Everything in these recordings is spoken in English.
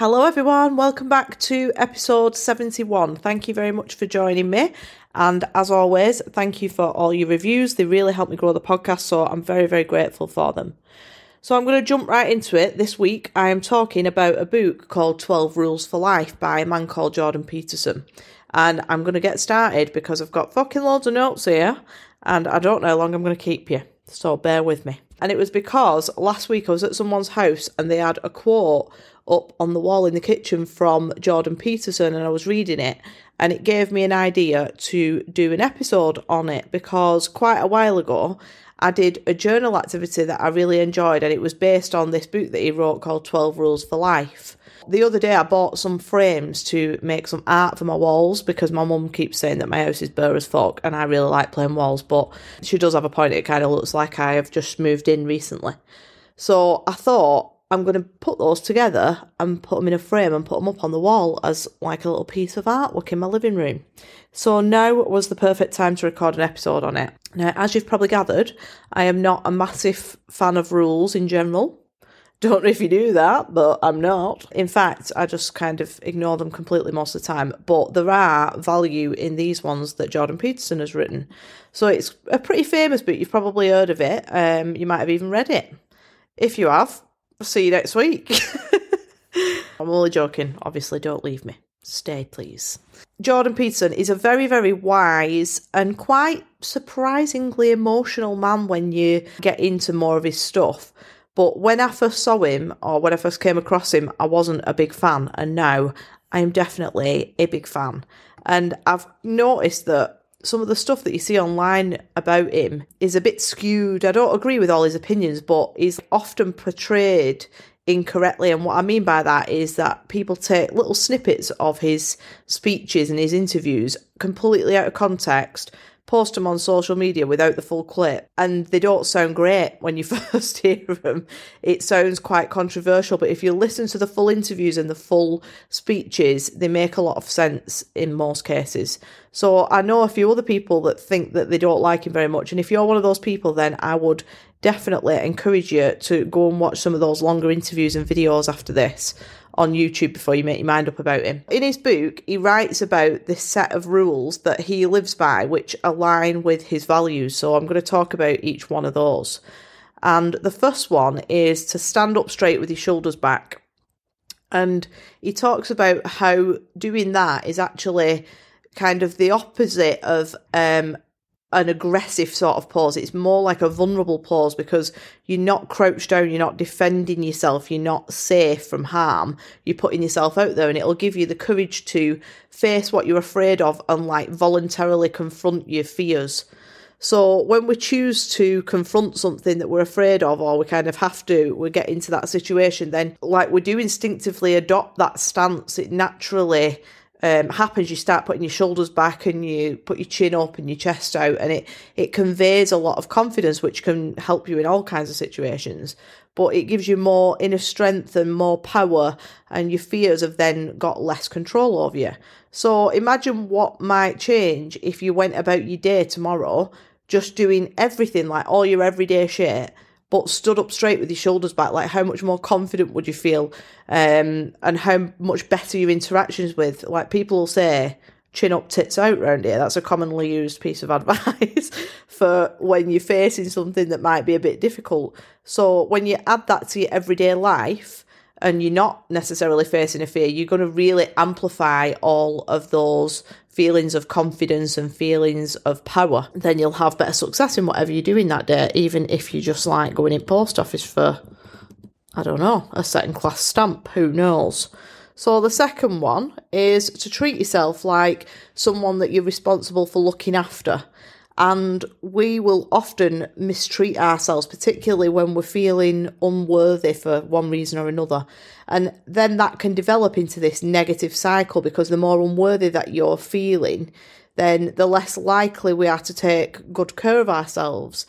Hello, everyone. Welcome back to episode 71. Thank you very much for joining me. And as always, thank you for all your reviews. They really help me grow the podcast, so I'm very, very grateful for them. So I'm going to jump right into it. This week, I am talking about a book called 12 Rules for Life by a man called Jordan Peterson. And I'm going to get started because I've got fucking loads of notes here, and I don't know how long I'm going to keep you. So bear with me. And it was because last week I was at someone's house and they had a quote up on the wall in the kitchen from Jordan Peterson and I was reading it and it gave me an idea to do an episode on it because quite a while ago I did a journal activity that I really enjoyed and it was based on this book that he wrote called 12 Rules for Life. The other day I bought some frames to make some art for my walls because my mum keeps saying that my house is bare as fuck and I really like playing walls, but she does have a point, it kind of looks like I have just moved in recently. So I thought I'm going to put those together and put them in a frame and put them up on the wall as like a little piece of artwork in my living room. So now was the perfect time to record an episode on it. Now, as you've probably gathered, I am not a massive fan of rules in general. Don't know if you do that, but I'm not. In fact, I just kind of ignore them completely most of the time. But there are value in these ones that Jordan Peterson has written. So it's a pretty famous book. You've probably heard of it. Um, you might have even read it. If you have, see you next week. I'm only joking. Obviously, don't leave me. Stay, please. Jordan Peterson is a very, very wise and quite surprisingly emotional man when you get into more of his stuff. But when I first saw him, or when I first came across him, I wasn't a big fan. And now I am definitely a big fan. And I've noticed that some of the stuff that you see online about him is a bit skewed. I don't agree with all his opinions, but he's often portrayed incorrectly. And what I mean by that is that people take little snippets of his speeches and his interviews completely out of context post them on social media without the full clip, and they don't sound great when you first hear them. It sounds quite controversial, but if you listen to the full interviews and the full speeches, they make a lot of sense in most cases. So I know a few other people that think that they don't like him very much, and if you're one of those people, then I would definitely encourage you to go and watch some of those longer interviews and videos after this on YouTube before you make your mind up about him. In his book, he writes about this set of rules that he lives by, which align with his values. So I'm going to talk about each one of those. And the first one is to stand up straight with your shoulders back. And he talks about how doing that is actually kind of the opposite of um, an aggressive sort of pause. It's more like a vulnerable pause because you're not crouched down, you're not defending yourself, you're not safe from harm. You're putting yourself out there and it'll give you the courage to face what you're afraid of and like voluntarily confront your fears. So when we choose to confront something that we're afraid of or we kind of have to, we get into that situation, then like we do instinctively adopt that stance. It naturally um, happens, you start putting your shoulders back and you put your chin up and your chest out, and it it conveys a lot of confidence, which can help you in all kinds of situations. But it gives you more inner strength and more power, and your fears have then got less control over you. So imagine what might change if you went about your day tomorrow just doing everything like all your everyday shit but stood up straight with your shoulders back, like how much more confident would you feel? Um, and how much better your interactions with, like people will say, chin up, tits out round here. That's a commonly used piece of advice for when you're facing something that might be a bit difficult. So when you add that to your everyday life, and you're not necessarily facing a fear, you're going to really amplify all of those feelings of confidence and feelings of power. Then you'll have better success in whatever you're doing that day, even if you just like going in post office for, I don't know, a second class stamp, who knows. So the second one is to treat yourself like someone that you're responsible for looking after and we will often mistreat ourselves, particularly when we're feeling unworthy for one reason or another. And then that can develop into this negative cycle because the more unworthy that you're feeling, then the less likely we are to take good care of ourselves.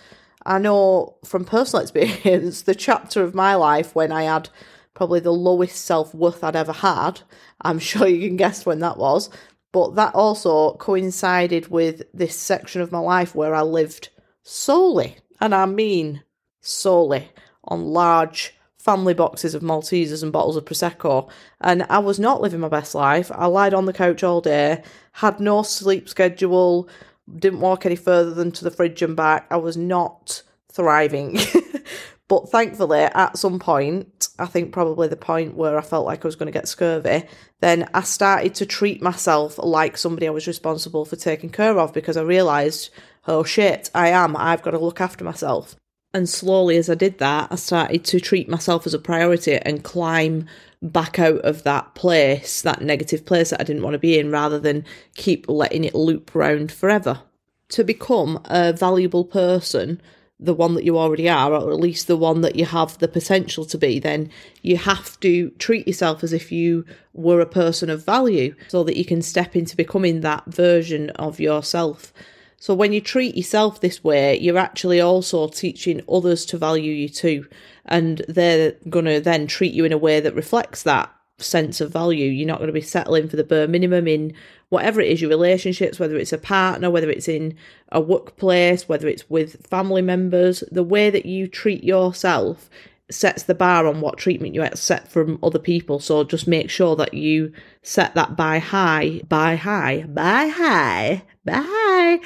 I know from personal experience, the chapter of my life when I had probably the lowest self worth I'd ever had, I'm sure you can guess when that was, but that also coincided with this section of my life where I lived solely, and I mean solely, on large family boxes of Maltesers and bottles of Prosecco. And I was not living my best life. I lied on the couch all day, had no sleep schedule, didn't walk any further than to the fridge and back. I was not thriving. but thankfully, at some point, I think probably the point where I felt like I was going to get scurvy, then I started to treat myself like somebody I was responsible for taking care of because I realised, oh shit, I am. I've got to look after myself. And slowly, as I did that, I started to treat myself as a priority and climb back out of that place, that negative place that I didn't want to be in, rather than keep letting it loop round forever. To become a valuable person, the one that you already are, or at least the one that you have the potential to be, then you have to treat yourself as if you were a person of value so that you can step into becoming that version of yourself. So when you treat yourself this way, you're actually also teaching others to value you too. And they're going to then treat you in a way that reflects that sense of value. You're not going to be settling for the bare minimum in whatever it is your relationships, whether it's a partner, whether it's in a workplace, whether it's with family members. The way that you treat yourself sets the bar on what treatment you accept from other people. So just make sure that you set that by high, by high, by high, by. High.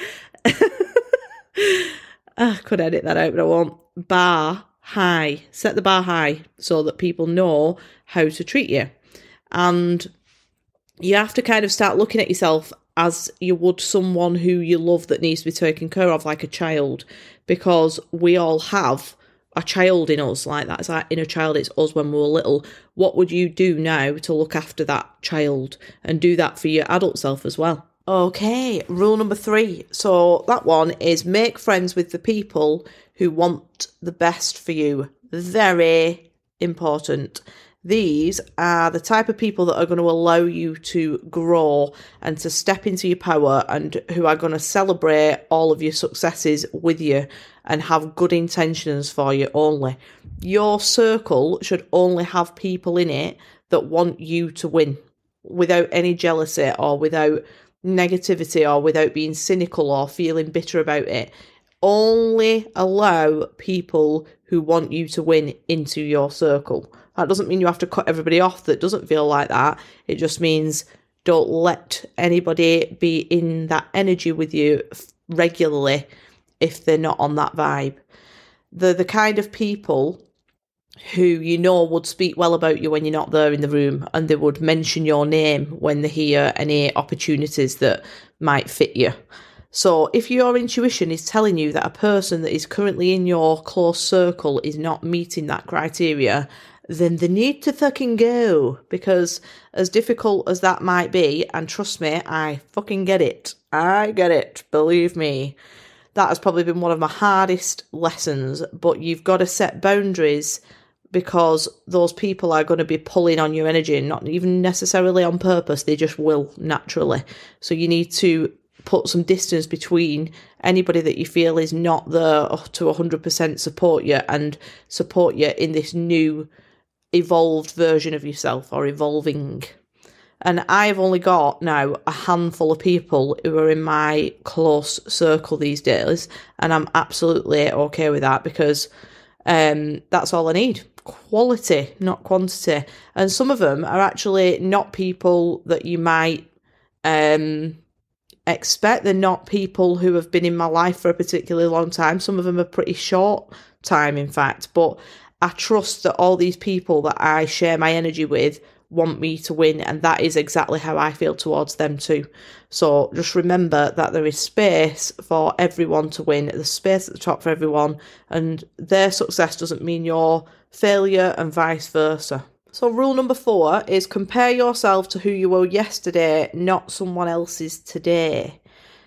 I ah, could edit that out, but I won't. Bar high. Set the bar high so that people know how to treat you. And you have to kind of start looking at yourself as you would someone who you love that needs to be taken care of, like a child, because we all have a child in us like that. It's our inner child, it's us when we were little. What would you do now to look after that child and do that for your adult self as well? Okay, rule number three. So that one is make friends with the people who want the best for you. Very important. These are the type of people that are going to allow you to grow and to step into your power and who are going to celebrate all of your successes with you and have good intentions for you only. Your circle should only have people in it that want you to win without any jealousy or without negativity or without being cynical or feeling bitter about it. Only allow people who want you to win into your circle. That doesn't mean you have to cut everybody off that doesn't feel like that. It just means don't let anybody be in that energy with you regularly if they're not on that vibe. They're the kind of people who you know would speak well about you when you're not there in the room and they would mention your name when they hear any opportunities that might fit you. So, if your intuition is telling you that a person that is currently in your close circle is not meeting that criteria, then they need to fucking go. Because as difficult as that might be, and trust me, I fucking get it. I get it, believe me. That has probably been one of my hardest lessons, but you've got to set boundaries because those people are going to be pulling on your energy, not even necessarily on purpose, they just will naturally. So you need to put some distance between anybody that you feel is not there to 100% support you and support you in this new evolved version of yourself or evolving. And I've only got now a handful of people who are in my close circle these days, and I'm absolutely okay with that because um, that's all I need quality, not quantity. And some of them are actually not people that you might um, expect. They're not people who have been in my life for a particularly long time. Some of them are pretty short time, in fact. But I trust that all these people that I share my energy with want me to win, and that is exactly how I feel towards them too. So just remember that there is space for everyone to win, there's space at the top for everyone, and their success doesn't mean your failure, and vice versa. So, rule number four is compare yourself to who you were yesterday, not someone else's today.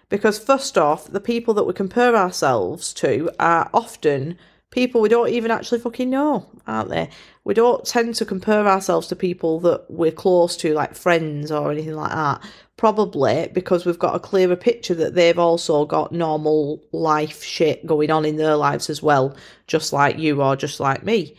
Because, first off, the people that we compare ourselves to are often people we don't even actually fucking know, aren't they? We don't tend to compare ourselves to people that we're close to, like friends or anything like that. Probably because we've got a clearer picture that they've also got normal life shit going on in their lives as well, just like you or just like me.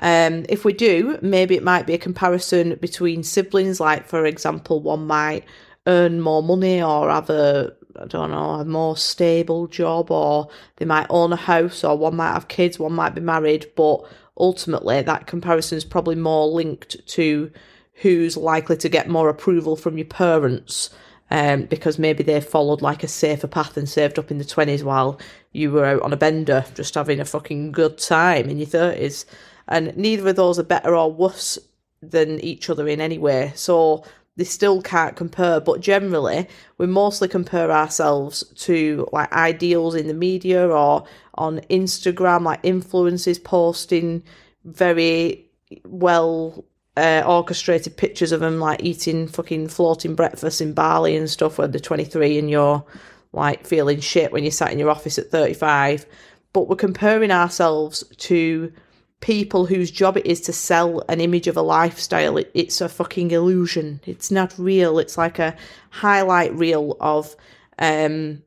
Um, if we do, maybe it might be a comparison between siblings, like for example, one might earn more money or have a I don't know, a more stable job, or they might own a house, or one might have kids, one might be married, but ultimately that comparison is probably more linked to who's likely to get more approval from your parents um, because maybe they followed like a safer path and saved up in the 20s while you were out on a bender just having a fucking good time in your 30s. And neither of those are better or worse than each other in any way. So they still can't compare, but generally, we mostly compare ourselves to like ideals in the media or on Instagram, like influencers posting very well uh, orchestrated pictures of them like eating fucking floating breakfast in Bali and stuff when they're 23 and you're like feeling shit when you're sat in your office at 35. But we're comparing ourselves to people whose job it is to sell an image of a lifestyle. It, it's a fucking illusion. It's not real. It's like a highlight reel of um,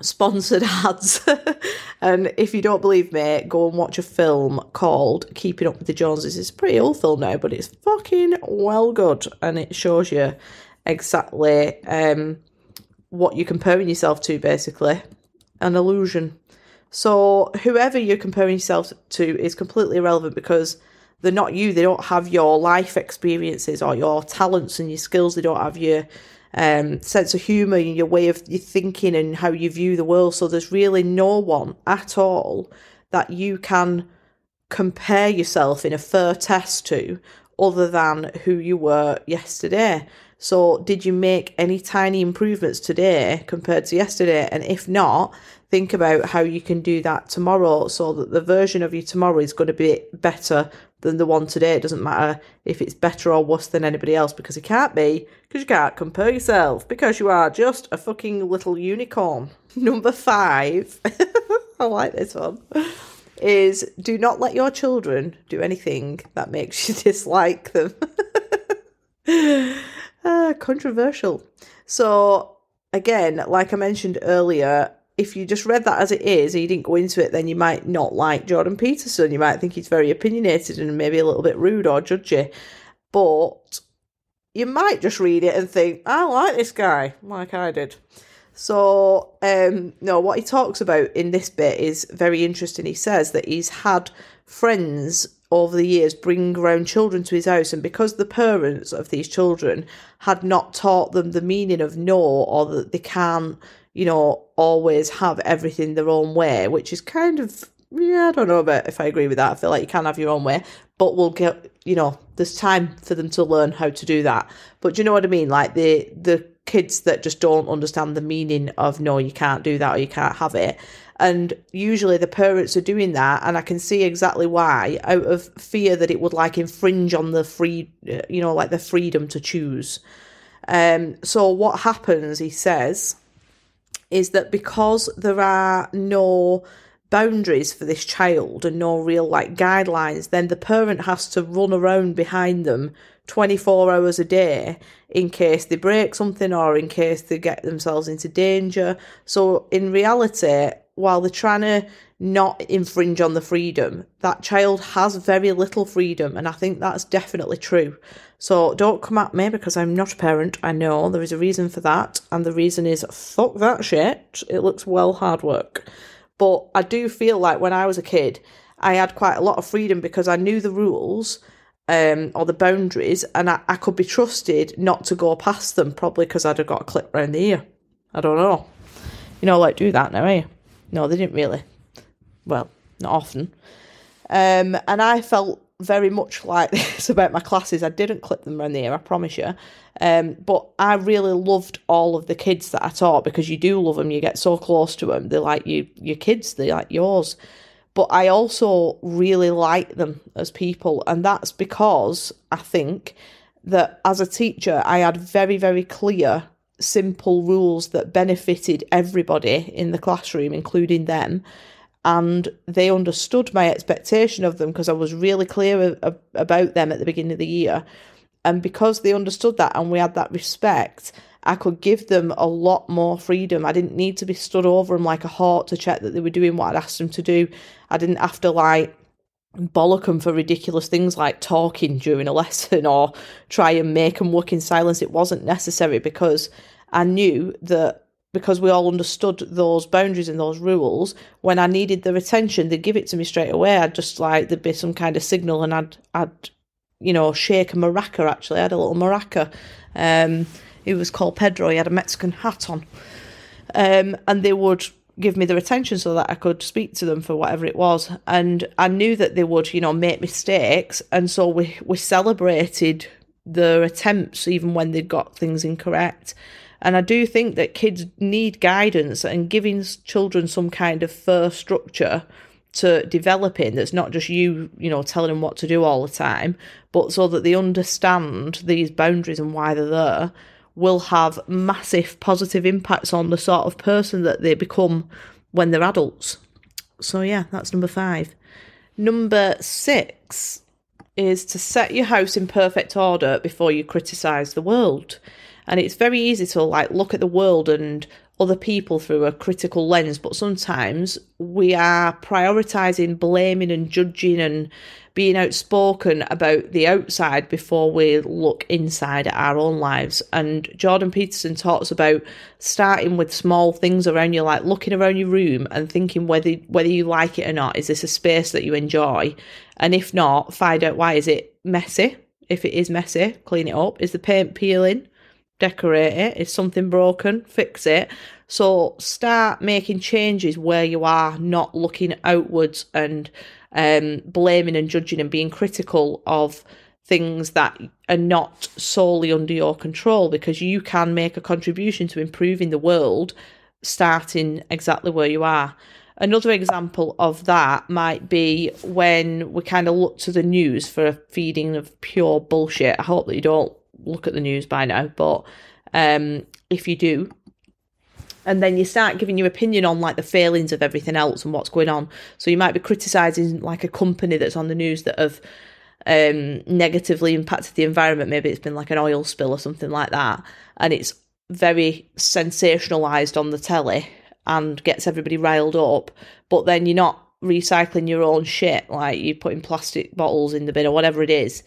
sponsored ads. and if you don't believe me, go and watch a film called Keeping Up with the Joneses. It's a pretty old film now, but it's fucking well good and it shows you exactly um, what you're comparing yourself to, basically. An illusion. So whoever you're comparing yourself to is completely irrelevant because they're not you. They don't have your life experiences or your talents and your skills. They don't have your um, sense of humour and your way of your thinking and how you view the world. So there's really no one at all that you can compare yourself in a fair test to other than who you were yesterday. So, did you make any tiny improvements today compared to yesterday? And if not, think about how you can do that tomorrow so that the version of you tomorrow is going to be better than the one today. It doesn't matter if it's better or worse than anybody else because it can't be, because you can't compare yourself, because you are just a fucking little unicorn. Number five, I like this one, is do not let your children do anything that makes you dislike them. uh, controversial. So, again, like I mentioned earlier, if you just read that as it is and you didn't go into it, then you might not like Jordan Peterson. You might think he's very opinionated and maybe a little bit rude or judgy. But you might just read it and think, I like this guy, like I did. So, um, no, what he talks about in this bit is very interesting. He says that he's had friends over the years bring around children to his house, and because the parents of these children had not taught them the meaning of no or that they can't you know, always have everything their own way, which is kind of yeah, I don't know about if I agree with that. I feel like you can have your own way, but we'll get you know, there's time for them to learn how to do that. But do you know what I mean? Like the the kids that just don't understand the meaning of no, you can't do that or you can't have it. And usually the parents are doing that, and I can see exactly why, out of fear that it would like infringe on the free, you know, like the freedom to choose. Um, so what happens, he says, is that because there are no boundaries for this child and no real like guidelines, then the parent has to run around behind them 24 hours a day in case they break something or in case they get themselves into danger. So, in reality, while they're trying to not infringe on the freedom, that child has very little freedom, and I think that's definitely true. So don't come at me because I'm not a parent. I know there is a reason for that, and the reason is fuck that shit. It looks well hard work. But I do feel like when I was a kid, I had quite a lot of freedom because I knew the rules um, or the boundaries, and I, I could be trusted not to go past them, probably because I'd have got a clip round the ear. I don't know. You know, like do that now, eh? No, they didn't really. Well, not often. Um, and I felt very much like this about my classes. I didn't clip them around the ear, I promise you. Um, but I really loved all of the kids that I taught because you do love them. You get so close to them. They're like you, your kids. They're like yours. But I also really like them as people, and that's because I think that as a teacher, I had very, very clear, simple rules that benefited everybody in the classroom, including them and they understood my expectation of them because I was really clear about them at the beginning of the year. And because they understood that and we had that respect, I could give them a lot more freedom. I didn't need to be stood over them like a hawk to check that they were doing what I'd asked them to do. I didn't have to like bollock them for ridiculous things like talking during a lesson or try and make them work in silence. It wasn't necessary because I knew that because we all understood those boundaries and those rules, when I needed their attention, they'd give it to me straight away. I'd just like there'd be some kind of signal, and I'd I'd you know shake a maraca. Actually, I had a little maraca. Um, he was called Pedro. He had a Mexican hat on, um, and they would give me their attention so that I could speak to them for whatever it was. And I knew that they would, you know, make mistakes, and so we we celebrated their attempts even when they got things incorrect. And I do think that kids need guidance and giving children some kind of first structure to develop in that's not just you, you know, telling them what to do all the time, but so that they understand these boundaries and why they're there will have massive positive impacts on the sort of person that they become when they're adults. So, yeah, that's number five. Number six is to set your house in perfect order before you criticise the world. And it's very easy to like look at the world and other people through a critical lens, but sometimes we are prioritizing blaming and judging and being outspoken about the outside before we look inside at our own lives. And Jordan Peterson talks about starting with small things around you, like looking around your room and thinking whether whether you like it or not. Is this a space that you enjoy? And if not, find out why. Is it messy? If it is messy, clean it up. Is the paint peeling? Decorate it. If something broken, fix it. So start making changes where you are, not looking outwards and um, blaming and judging and being critical of things that are not solely under your control because you can make a contribution to improving the world starting exactly where you are. Another example of that might be when we kind of look to the news for a feeding of pure bullshit. I hope that you don't look at the news by now, but um, if you do, and then you start giving your opinion on like the failings of everything else and what's going on. So you might be criticizing like a company that's on the news that have um, negatively impacted the environment. Maybe it's been like an oil spill or something like that, and it's very sensationalized on the telly and gets everybody riled up. But then you're not recycling your own shit, like you're putting plastic bottles in the bin or whatever it is.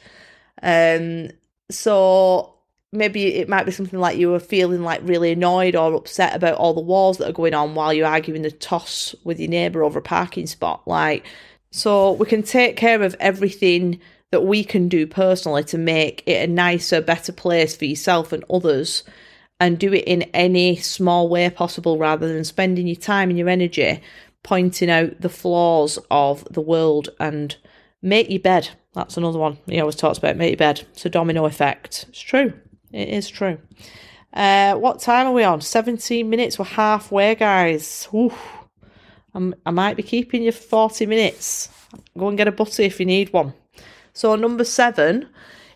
Um, so maybe it might be something like you were feeling like really annoyed or upset about all the wars that are going on while you're arguing the toss with your neighbour over a parking spot. Like, so we can take care of everything that we can do personally to make it a nicer, better place for yourself and others, and do it in any small way possible rather than spending your time and your energy pointing out the flaws of the world and make your bed. That's another one he always talks about. Make your bed. It's a domino effect. It's true. It is true. Uh, what time are we on? 17 minutes. We're halfway, guys. I might be keeping you 40 minutes. Go and get a butty if you need one. So, number seven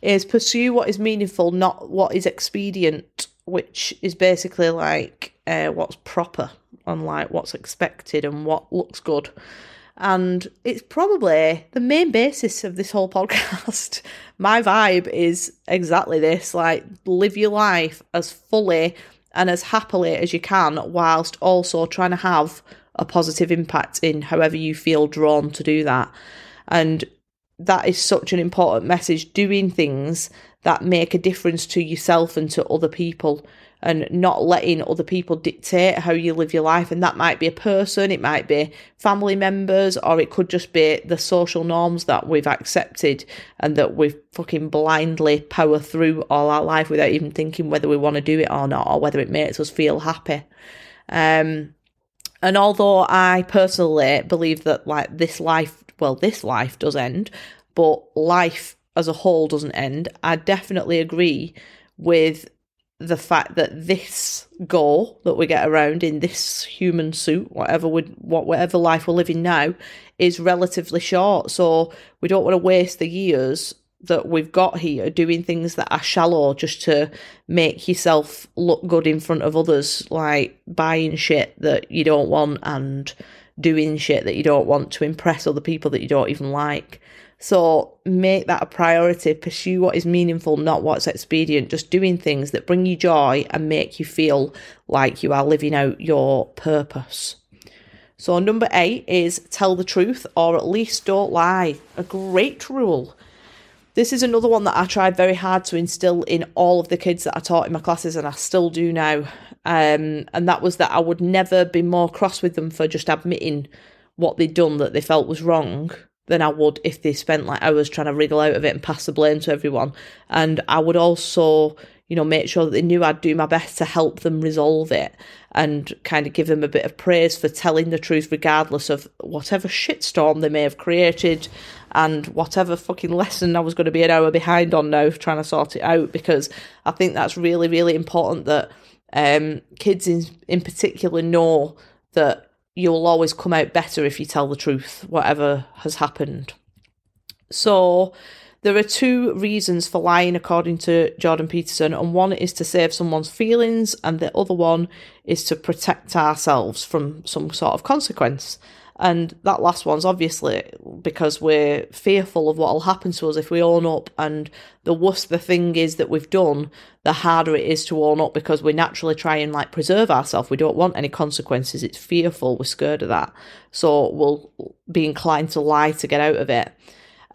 is pursue what is meaningful, not what is expedient, which is basically like uh, what's proper and like what's expected and what looks good. And it's probably the main basis of this whole podcast. My vibe is exactly this like, live your life as fully and as happily as you can, whilst also trying to have a positive impact in however you feel drawn to do that. And that is such an important message doing things that make a difference to yourself and to other people and not letting other people dictate how you live your life. And that might be a person, it might be family members, or it could just be the social norms that we've accepted and that we've fucking blindly power through all our life without even thinking whether we want to do it or not, or whether it makes us feel happy. Um, and although I personally believe that like this life, well, this life does end, but life as a whole doesn't end, I definitely agree with the fact that this goal that we get around in this human suit, whatever would what whatever life we're living now, is relatively short. So we don't want to waste the years that we've got here doing things that are shallow just to make yourself look good in front of others, like buying shit that you don't want and doing shit that you don't want to impress other people that you don't even like. So make that a priority. Pursue what is meaningful, not what's expedient. Just doing things that bring you joy and make you feel like you are living out your purpose. So, number eight is tell the truth or at least don't lie. A great rule. This is another one that I tried very hard to instill in all of the kids that I taught in my classes, and I still do now. Um, and that was that I would never be more cross with them for just admitting what they'd done that they felt was wrong than I would if they spent like hours trying to wriggle out of it and pass the blame to everyone. And I would also, you know, make sure that they knew I'd do my best to help them resolve it and kind of give them a bit of praise for telling the truth, regardless of whatever shitstorm they may have created and whatever fucking lesson I was going to be an hour behind on now, trying to sort it out. Because I think that's really, really important that um, kids in in particular know that you'll always come out better if you tell the truth, whatever has happened. So, there are two reasons for lying, according to Jordan Peterson, and one is to save someone's feelings, and the other one is to protect ourselves from some sort of consequence. And that last one's obviously because we're fearful of what will happen to us if we own up. And the worse the thing is that we've done, the harder it is to own up because we naturally try and like preserve ourselves. We don't want any consequences. It's fearful. We're scared of that. So we'll be inclined to lie to get out of it.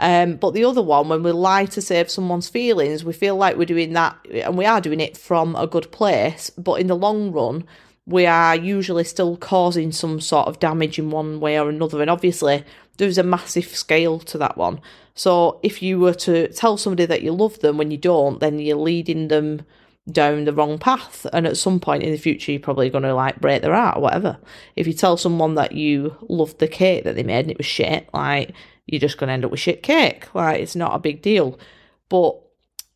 Um, but the other one, when we lie to save someone's feelings, we feel like we're doing that, and we are doing it from a good place. But in the long run, we are usually still causing some sort of damage in one way or another. And obviously, there's a massive scale to that one. So if you were to tell somebody that you love them when you don't, then you're leading them down the wrong path. And at some point in the future, you're probably going to like break their heart or whatever. If you tell someone that you loved the cake that they made and it was shit, like you're just going to end up with shit cake. Like it's not a big deal. But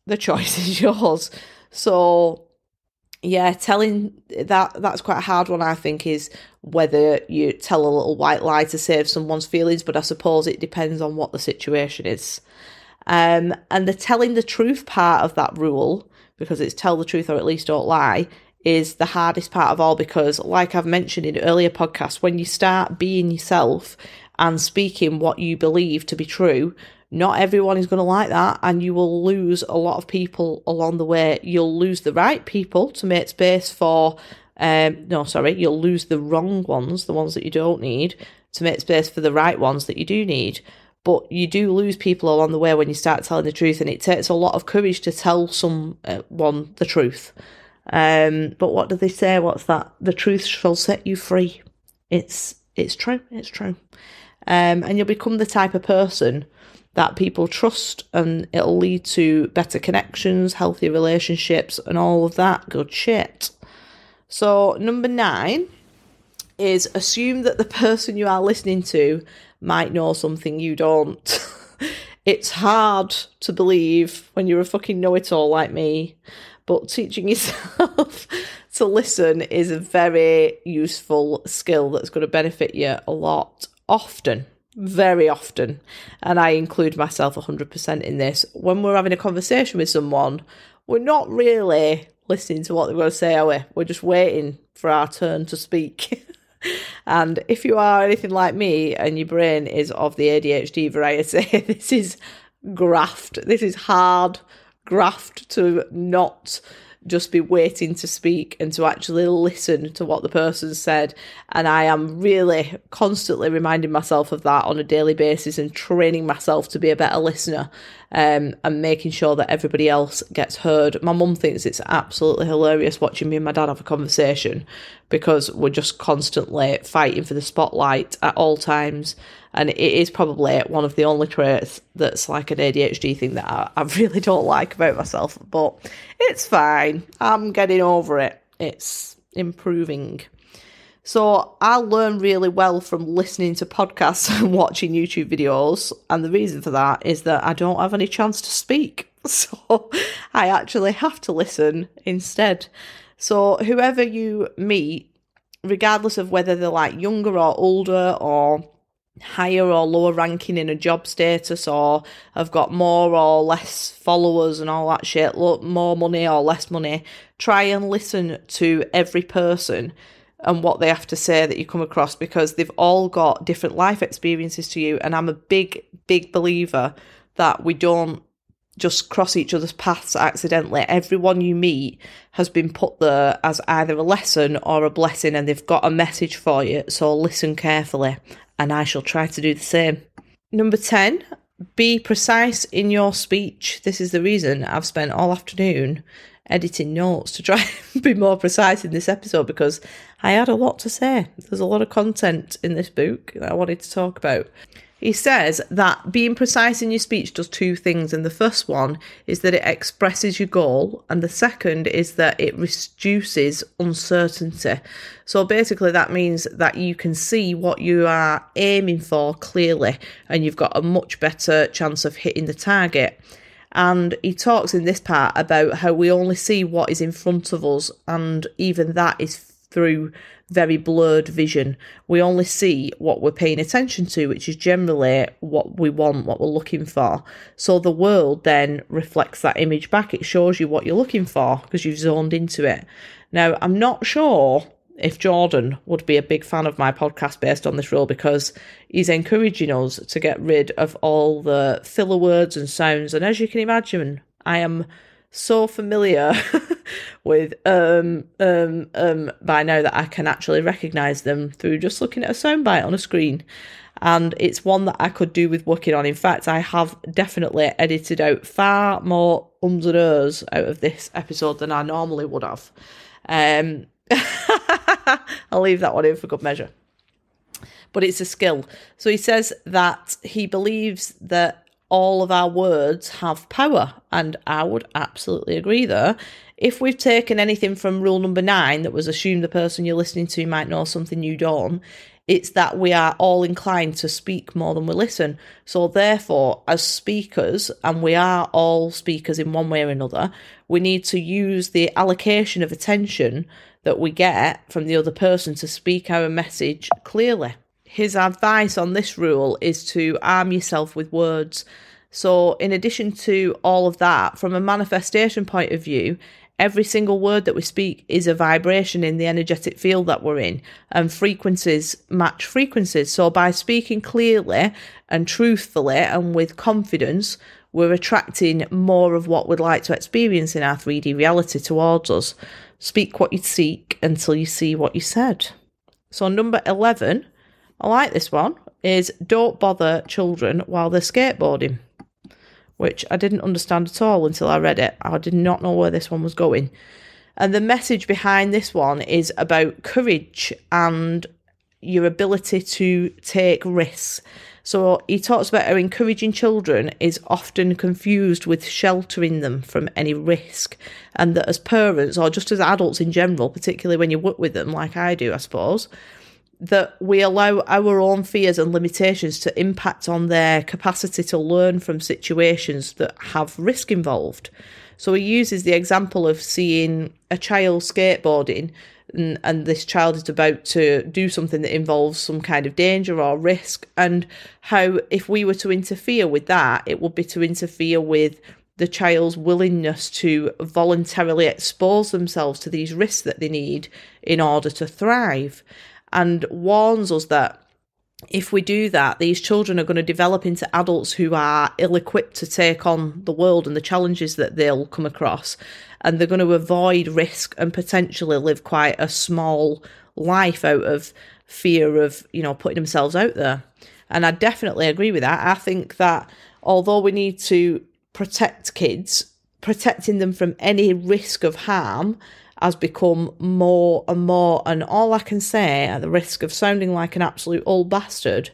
the choice is yours. So yeah, telling that that's quite a hard one. I think is whether you tell a little white lie to save someone's feelings, but I suppose it depends on what the situation is. Um, and the telling the truth part of that rule, because it's tell the truth or at least don't lie, is the hardest part of all. Because, like I've mentioned in earlier podcasts, when you start being yourself and speaking what you believe to be true, not everyone is going to like that, and you will lose a lot of people along the way. You'll lose the right people to make space for, um, no, sorry, you'll lose the wrong ones, the ones that you don't need, to make space for the right ones that you do need. But you do lose people along the way when you start telling the truth, and it takes a lot of courage to tell someone the truth. Um, but what do they say? What's that? The truth shall set you free. It's it's true. It's true. Um, and you'll become the type of person that people trust and it'll lead to better connections, healthy relationships, and all of that good shit. So, number nine is assume that the person you are listening to might know something you don't. it's hard to believe when you're a fucking know it all like me, but teaching yourself to listen is a very useful skill that's going to benefit you a lot often very often, and I include myself 100% in this, when we're having a conversation with someone, we're not really listening to what they're going to say, are we? We're just waiting for our turn to speak. and if you are anything like me and your brain is of the ADHD variety, this is graft. This is hard graft to not just be waiting to speak and to actually listen to what the person said. And I am really constantly reminding myself of that on a daily basis and training myself to be a better listener um, and making sure that everybody else gets heard. My mum thinks it's absolutely hilarious watching me and my dad have a conversation because we're just constantly fighting for the spotlight at all times and it is probably one of the only traits that's like an ADHD thing that I, I really don't like about myself. But it's fine. I'm getting over it. It's improving. So I learn really well from listening to podcasts and watching YouTube videos, and the reason for that is that I don't have any chance to speak. So I actually have to listen instead. So whoever you meet, regardless of whether they're like younger or older or higher or lower ranking in a job status or have got more or less followers and all that shit, more money or less money, try and listen to every person and what they have to say that you come across because they've all got different life experiences to you. And I'm a big, big believer that we don't just cross each other's paths accidentally. Everyone you meet has been put there as either a lesson or a blessing, and they've got a message for you. So listen carefully and I shall try to do the same. Number 10, be precise in your speech. This is the reason I've spent all afternoon editing notes to try and be more precise in this episode because I had a lot to say. There's a lot of content in this book that I wanted to talk about. He says that being precise in your speech does two things, and the first one is that it expresses your goal, and the second is that it reduces uncertainty. So basically, that means that you can see what you are aiming for clearly, and you've got a much better chance of hitting the target. And he talks in this part about how we only see what is in front of us, and even that is through very blurred vision. We only see what we're paying attention to, which is generally what we want, what we're looking for. So the world then reflects that image back. It shows you what you're looking for because you've zoned into it. Now, I'm not sure if Jordan would be a big fan of my podcast based on this rule because he's encouraging us to get rid of all the filler words and sounds. And as you can imagine, I am so familiar with um um um by now that I can actually recognize them through just looking at a soundbite on a screen. And it's one that I could do with working on. In fact, I have definitely edited out far more ums and ers out of this episode than I normally would have. Um, I'll leave that one in for good measure. But it's a skill. So he says that he believes that all of our words have power. And I would absolutely agree there. If we've taken anything from rule number nine, that was assume the person you're listening to might know something you don't, it's that we are all inclined to speak more than we listen. So, therefore, as speakers, and we are all speakers in one way or another, we need to use the allocation of attention that we get from the other person to speak our message clearly his advice on this rule is to arm yourself with words. So, in addition to all of that, from a manifestation point of view, every single word that we speak is a vibration in the energetic field that we're in, and frequencies match frequencies. So, by speaking clearly and truthfully and with confidence, we're attracting more of what we'd like to experience in our 3D reality towards us. Speak what you seek until you see what you said. So, number 11 I like this one, is don't bother children while they're skateboarding, which I didn't understand at all until I read it. I did not know where this one was going. And the message behind this one is about courage and your ability to take risks. So he talks about how encouraging children is often confused with sheltering them from any risk, and that as parents, or just as adults in general, particularly when you work with them, like I do, I suppose, that we allow our own fears and limitations to impact on their capacity to learn from situations that have risk involved. So he uses the example of seeing a child skateboarding and, and this child is about to do something that involves some kind of danger or risk, and how if we were to interfere with that, it would be to interfere with the child's willingness to voluntarily expose themselves to these risks that they need in order to thrive and warns us that if we do that, these children are going to develop into adults who are ill equipped to take on the world and the challenges that they'll come across. And they're going to avoid risk and potentially live quite a small life out of fear of, you know, putting themselves out there. And I definitely agree with that. I think that although we need to protect kids, protecting them from any risk of harm has become more and more. And all I can say, at the risk of sounding like an absolute old bastard,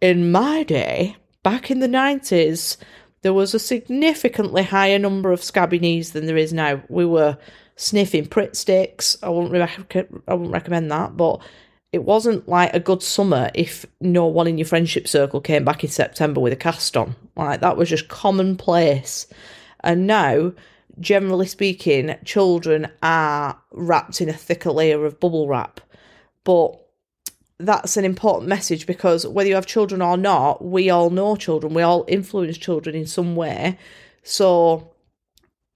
in my day, back in the 90s, there was a significantly higher number of scabby knees than there is now. We were sniffing Pritt sticks. I wouldn't, rec- I wouldn't recommend that, but it wasn't like a good summer if no one in your friendship circle came back in September with a cast on. Like that was just commonplace. And now generally speaking, children are wrapped in a thicker layer of bubble wrap. But that's an important message because whether you have children or not, we all know children, we all influence children in some way. So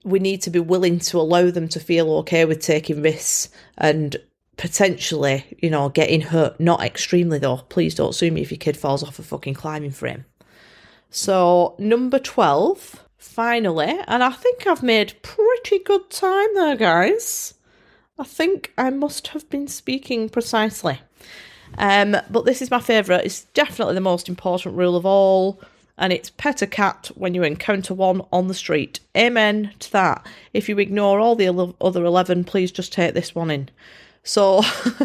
we need to be willing to allow them to feel okay with taking risks and potentially, you know, getting hurt. Not extremely though. Please don't sue me if your kid falls off a fucking climbing frame. So, number 12 finally, and I think I've made pretty good time there, guys. I think I must have been speaking precisely. Um, but this is my favourite. It's definitely the most important rule of all. and it's pet a cat when you encounter one on the street. Amen to that. If you ignore all the other 11, please just take this one in. So,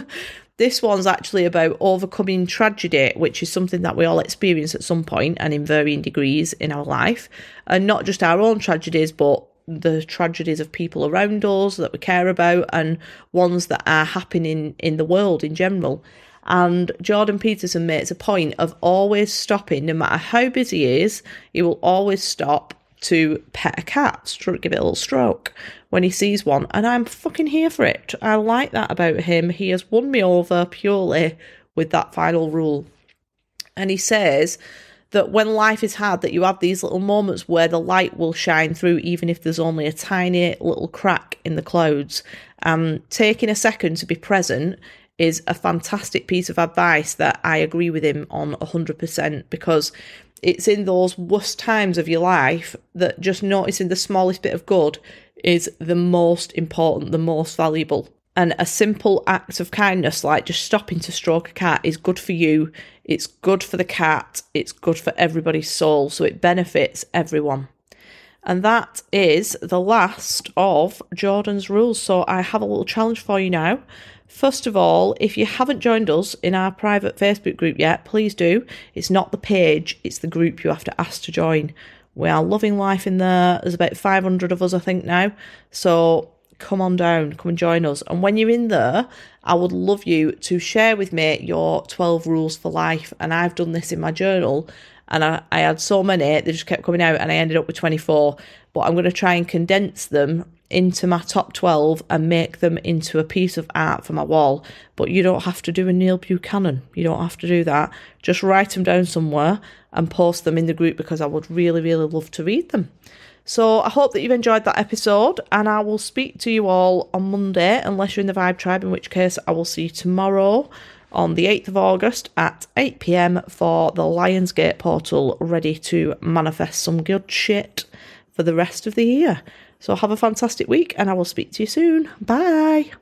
this one's actually about overcoming tragedy, which is something that we all experience at some point and in varying degrees in our life. And not just our own tragedies, but the tragedies of people around us that we care about and ones that are happening in the world in general. And Jordan Peterson makes a point of always stopping, no matter how busy he is, he will always stop to pet a cat, give it a little stroke when he sees one. And I'm fucking here for it. I like that about him. He has won me over purely with that final rule. And he says that when life is hard, that you have these little moments where the light will shine through, even if there's only a tiny little crack in the clouds. Um, taking a second to be present is a fantastic piece of advice that I agree with him on 100% because it's in those worst times of your life that just noticing the smallest bit of good is the most important, the most valuable. And a simple act of kindness, like just stopping to stroke a cat, is good for you, it's good for the cat, it's good for everybody's soul, so it benefits everyone. And that is the last of Jordan's rules. So I have a little challenge for you now. First of all, if you haven't joined us in our private Facebook group yet, please do. It's not the page, it's the group you have to ask to join. We are loving life in there. There's about 500 of us, I think, now. So come on down, come and join us. And when you're in there, I would love you to share with me your 12 rules for life. And I've done this in my journal, and I, I had so many, they just kept coming out, and I ended up with 24. But I'm going to try and condense them into my top 12 and make them into a piece of art for my wall. But you don't have to do a Neil Buchanan. You don't have to do that. Just write them down somewhere and post them in the group because I would really, really love to read them. So I hope that you've enjoyed that episode and I will speak to you all on Monday, unless you're in the Vibe Tribe, in which case I will see you tomorrow on the 8th of August at 8 pm for the Lionsgate portal, ready to manifest some good shit for the rest of the year. So have a fantastic week and I will speak to you soon. Bye.